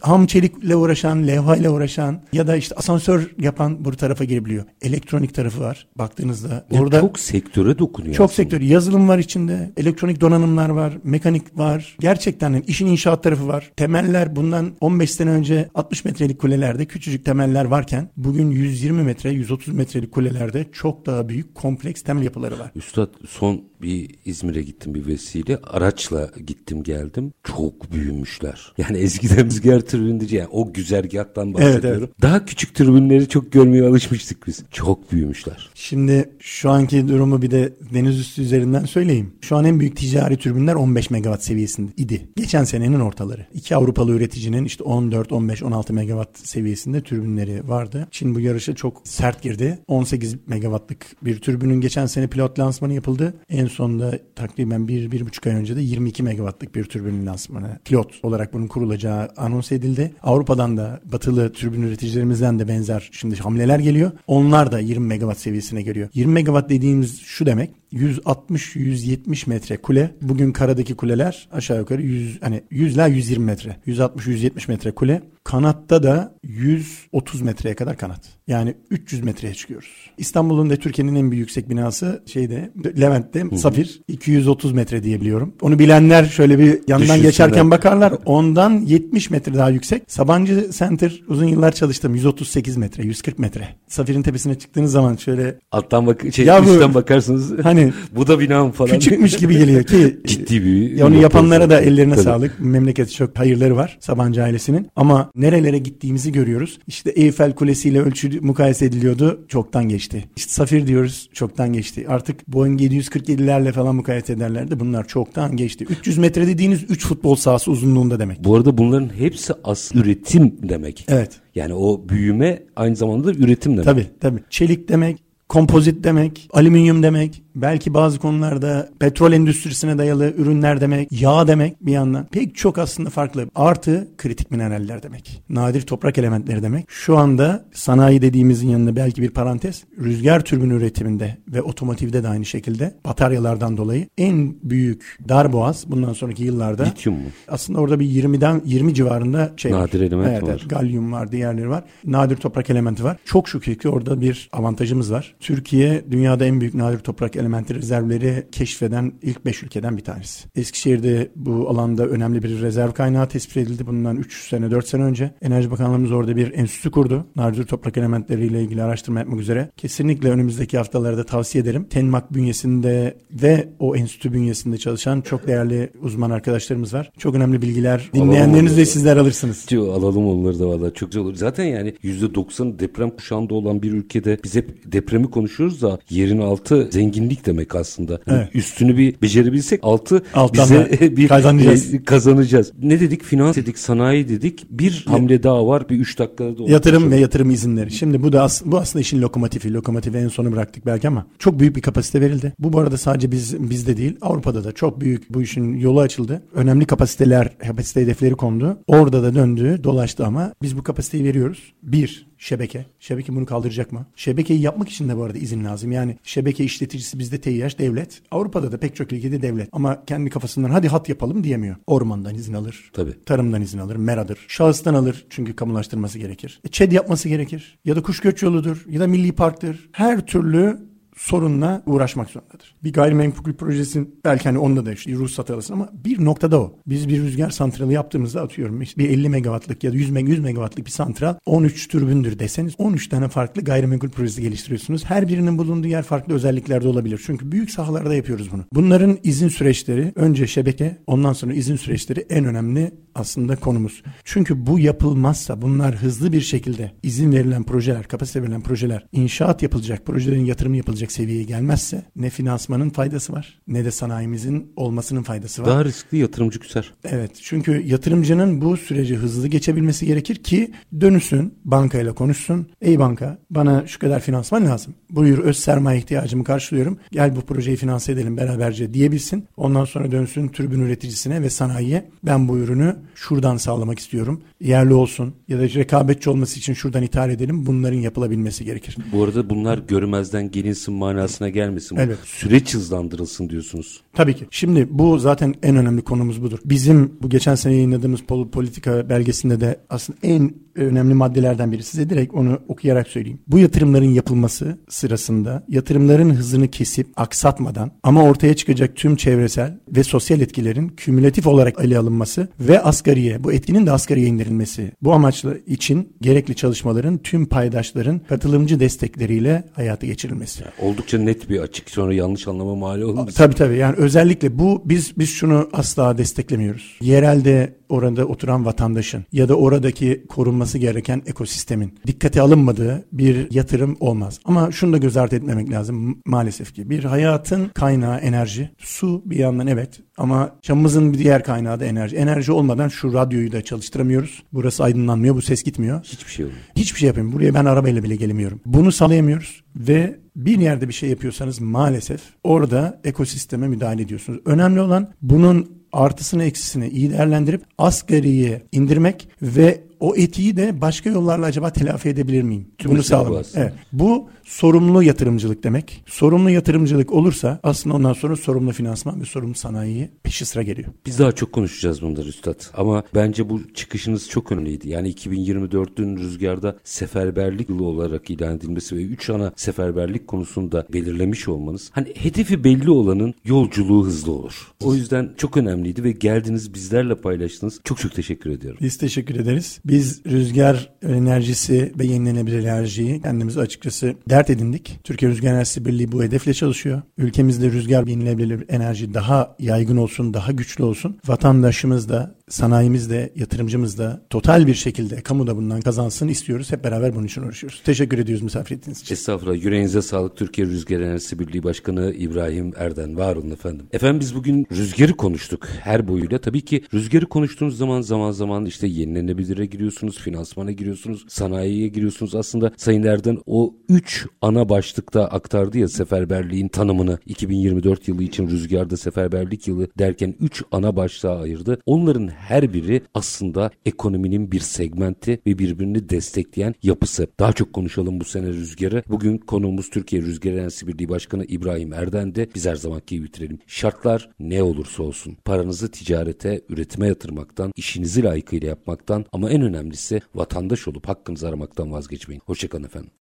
ham çelikle uğraşan, levhayla uğraşan ya da işte asansör yapan bu tarafa girebiliyor. Elektronik tarafı var baktığınızda. Ya orada çok sektöre dokunuyor. Çok sektör. Yazılım var içinde, elektronik donanımlar var, mekanik var. Gerçekten işin inşaat tarafı var. Temeller bundan 15 sene önce 60 metrelik kulelerde küçücük temeller varken bugün 120 metre, 130 metrelik kulelerde çok daha büyük kompleks temel yapıları var. Üstad son bir İzmir'e gittim bir vesile. Araçla gittim geldim. Çok büyümüşler. Yani eskiden rüzgar tribündü. Yani o güzergahtan bahsediyorum. Evet, evet. Daha küçük tribünleri çok görmeye alışmıştık biz. Çok büyümüşler. Şimdi şu anki durumu bir de deniz üstü üzerinden söyleyeyim. Şu an en büyük ticari türbünler 15 megawatt seviyesinde idi. Geçen senenin ortaları. İki Avrupalı üreticinin işte 14, 15, 16 megawatt seviyesinde türbünleri vardı. Çin bu yarışa çok sert girdi. 18 megawattlık bir türbünün geçen sene pilot lansmanı yapıldı. En sonunda takriben bir, bir buçuk ay önce de 22 megawattlık bir türbünün lansmanı pilot olarak bunun kurulacağı anons edildi. Avrupa'dan da batılı türbün üreticilerimizden de benzer şimdi hamleler geliyor. Onlar da 20 megawatt seviyesine geliyor. 20 megawatt dediğimiz şu demek 160-170 metre kule. Bugün karadaki kuleler aşağı yukarı 100 hani 100 ila 120 metre. 160-170 metre kule. Kanatta da 130 metreye kadar kanat. Yani 300 metreye çıkıyoruz. İstanbul'un ve Türkiye'nin en büyük yüksek binası şeyde Levent'te Hı. Safir 230 metre diyebiliyorum. Onu bilenler şöyle bir yandan Düşünsene. geçerken bakarlar. Ondan 70 metre daha yüksek. Sabancı Center uzun yıllar çalıştım. 138 metre, 140 metre. Safir'in tepesine çıktığınız zaman şöyle alttan bak şey ya üstten bu, bakarsınız. Hani bu da bina falan? Küçükmüş gibi geliyor ki ciddi bir. Onu yapanlara da ellerine Tabii. sağlık. Memleketi çok hayırları var Sabancı ailesinin. Ama nerelere gittiğimizi görüyoruz. İşte Eyfel Kulesi ile ölçü mukayese ediliyordu. Çoktan geçti. İşte Safir diyoruz. Çoktan geçti. Artık Boeing 747'lerle falan mukayese ederlerdi. Bunlar çoktan geçti. 300 metre dediğiniz 3 futbol sahası uzunluğunda demek. Bu arada bunların hepsi as üretim demek. Evet. Yani o büyüme aynı zamanda da üretim demek. Tabii tabii. Çelik demek, kompozit demek, alüminyum demek, belki bazı konularda petrol endüstrisine dayalı ürünler demek, yağ demek bir yandan. Pek çok aslında farklı. Artı kritik mineraller demek. Nadir toprak elementleri demek. Şu anda sanayi dediğimizin yanında belki bir parantez. Rüzgar türbin üretiminde ve otomotivde de aynı şekilde bataryalardan dolayı en büyük darboğaz bundan sonraki yıllarda. Lityum mu? Aslında orada bir 20'den 20 civarında şey Nadir var. element evet, var. Evet, galyum var, diğerleri var. Nadir toprak elementi var. Çok şükür ki orada bir avantajımız var. Türkiye dünyada en büyük nadir toprak elementi rezervleri keşfeden ilk 5 ülkeden bir tanesi. Eskişehir'de bu alanda önemli bir rezerv kaynağı tespit edildi bundan 3 sene 4 sene önce. Enerji Bakanlığımız orada bir enstitü kurdu. Nadir toprak elementleriyle ilgili araştırma yapmak üzere. Kesinlikle önümüzdeki haftalarda tavsiye ederim. Tenmak bünyesinde ve o enstitü bünyesinde çalışan çok değerli uzman arkadaşlarımız var. Çok önemli bilgiler dinleyenleriniz de sizler alırsınız. Diyor, alalım onları da valla çok güzel olur. Zaten yani %90 deprem kuşağında olan bir ülkede biz hep depremi konuşuyoruz da yerin altı zenginlik demek aslında. Yani evet. Üstünü bir becerebilsek altı Alttan bize bir kazanacağız. E, kazanacağız. Ne dedik? Finans dedik, sanayi dedik. Bir hamle daha var. Bir üç dakikada da Yatırım ve yatırım izinleri. Şimdi bu da as bu aslında işin lokomotifi. Lokomotifi en sonu bıraktık belki ama çok büyük bir kapasite verildi. Bu bu arada sadece biz bizde değil Avrupa'da da çok büyük bu işin yolu açıldı. Önemli kapasiteler, kapasite hedefleri kondu. Orada da döndü, dolaştı ama biz bu kapasiteyi veriyoruz. Bir, şebeke. Şebeke bunu kaldıracak mı? Şebekeyi yapmak için de bu arada izin lazım. Yani şebeke işleticisi bizde TİH devlet. Avrupa'da da pek çok ülkede devlet. Ama kendi kafasından hadi hat yapalım diyemiyor. Ormandan izin alır. Tabii. Tarımdan izin alır. Meradır. Şahıstan alır çünkü kamulaştırması gerekir. E, ÇED yapması gerekir. Ya da kuş göç yoludur. Ya da milli parktır. Her türlü sorunla uğraşmak zorundadır. Bir gayrimenkul projesin belki hani onda da işte ruhsat alırsın ama bir noktada o. Biz bir rüzgar santralı yaptığımızda atıyorum bir 50 megawattlık ya da 100, 100 megawattlık bir santral 13 türbündür deseniz 13 tane farklı gayrimenkul projesi geliştiriyorsunuz. Her birinin bulunduğu yer farklı özelliklerde olabilir. Çünkü büyük sahalarda yapıyoruz bunu. Bunların izin süreçleri önce şebeke ondan sonra izin süreçleri en önemli aslında konumuz. Çünkü bu yapılmazsa bunlar hızlı bir şekilde izin verilen projeler, kapasite verilen projeler, inşaat yapılacak, projelerin yatırımı yapılacak alacak seviyeye gelmezse ne finansmanın faydası var ne de sanayimizin olmasının faydası var. Daha riskli yatırımcı küser. Evet çünkü yatırımcının bu süreci hızlı geçebilmesi gerekir ki dönüşsün bankayla konuşsun. Ey banka bana şu kadar finansman lazım. Buyur öz sermaye ihtiyacımı karşılıyorum. Gel bu projeyi finanse edelim beraberce diyebilsin. Ondan sonra dönsün türbün üreticisine ve sanayiye ben bu ürünü şuradan sağlamak istiyorum. Yerli olsun ya da rekabetçi olması için şuradan ithal edelim. Bunların yapılabilmesi gerekir. Bu arada bunlar görmezden gelinsin manasına gelmesin. Evet. Süreç hızlandırılsın diyorsunuz. Tabii ki. Şimdi bu zaten en önemli konumuz budur. Bizim bu geçen sene yayınladığımız pol- politika belgesinde de aslında en önemli maddelerden biri. Size direkt onu okuyarak söyleyeyim. Bu yatırımların yapılması sırasında yatırımların hızını kesip aksatmadan ama ortaya çıkacak tüm çevresel ve sosyal etkilerin kümülatif olarak ele alınması ve asgariye, bu etkinin de asgariye indirilmesi. Bu amaçla için gerekli çalışmaların tüm paydaşların katılımcı destekleriyle hayata geçirilmesi. Oldukça net bir açık sonra yanlış anlama mal olmasın. Tabii tabii yani özellikle bu biz biz şunu asla desteklemiyoruz. Yerelde orada oturan vatandaşın ya da oradaki korunması gereken ekosistemin dikkate alınmadığı bir yatırım olmaz. Ama şunu da göz ardı etmemek lazım maalesef ki bir hayatın kaynağı enerji. Su bir yandan evet ama çamımızın bir diğer kaynağı da enerji. Enerji olmadan şu radyoyu da çalıştıramıyoruz. Burası aydınlanmıyor, bu ses gitmiyor. Hiçbir şey olmuyor. Hiçbir şey yapayım. Buraya ben arabayla bile gelemiyorum. Bunu sağlayamıyoruz ve bir yerde bir şey yapıyorsanız maalesef orada ekosisteme müdahale ediyorsunuz. Önemli olan bunun artısını eksisini iyi değerlendirip asgariye indirmek ve o etiği de başka yollarla acaba telafi edebilir miyim? Tüm Bunu sağlamak. Evet. Bu sorumlu yatırımcılık demek. Sorumlu yatırımcılık olursa aslında ondan sonra sorumlu finansman ve sorumlu sanayi peşi sıra geliyor. Biz daha çok konuşacağız bunları Üstad. Ama bence bu çıkışınız çok önemliydi. Yani 2024'ün rüzgarda seferberlik yılı olarak ilan edilmesi ve 3 ana seferberlik konusunda belirlemiş olmanız. Hani hedefi belli olanın yolculuğu hızlı olur. O yüzden çok önemliydi ve geldiniz bizlerle paylaştınız. Çok çok teşekkür ediyorum. Biz teşekkür ederiz. Biz rüzgar enerjisi ve yenilenebilir enerjiyi kendimiz açıkçası dert edindik. Türkiye Rüzgar Enerjisi Birliği bu hedefle çalışıyor. Ülkemizde rüzgar yenilenebilir enerji daha yaygın olsun, daha güçlü olsun. Vatandaşımız da, sanayimiz de, yatırımcımız da total bir şekilde kamu da bundan kazansın istiyoruz. Hep beraber bunun için uğraşıyoruz. Teşekkür ediyoruz misafir ettiğiniz için. Estağfurullah. Yüreğinize sağlık. Türkiye Rüzgar Enerjisi Birliği Başkanı İbrahim Erden. Var olun efendim. Efendim biz bugün rüzgarı konuştuk her boyuyla. Tabii ki rüzgarı konuştuğunuz zaman zaman zaman işte yenilenebilire giriyorsunuz, finansmana giriyorsunuz, sanayiye giriyorsunuz. Aslında Sayın Erden o üç ana başlıkta aktardı ya seferberliğin tanımını 2024 yılı için rüzgarda seferberlik yılı derken üç ana başlığa ayırdı. Onların her biri aslında ekonominin bir segmenti ve birbirini destekleyen yapısı. Daha çok konuşalım bu sene rüzgarı. Bugün konuğumuz Türkiye Rüzgar Enerjisi Birliği Başkanı İbrahim Erden'di. Biz her zamanki gibi bitirelim. Şartlar ne olursa olsun paranızı ticarete, üretime yatırmaktan, işinizi layıkıyla yapmaktan ama en önemlisi vatandaş olup hakkınızı aramaktan vazgeçmeyin. Hoşçakalın efendim.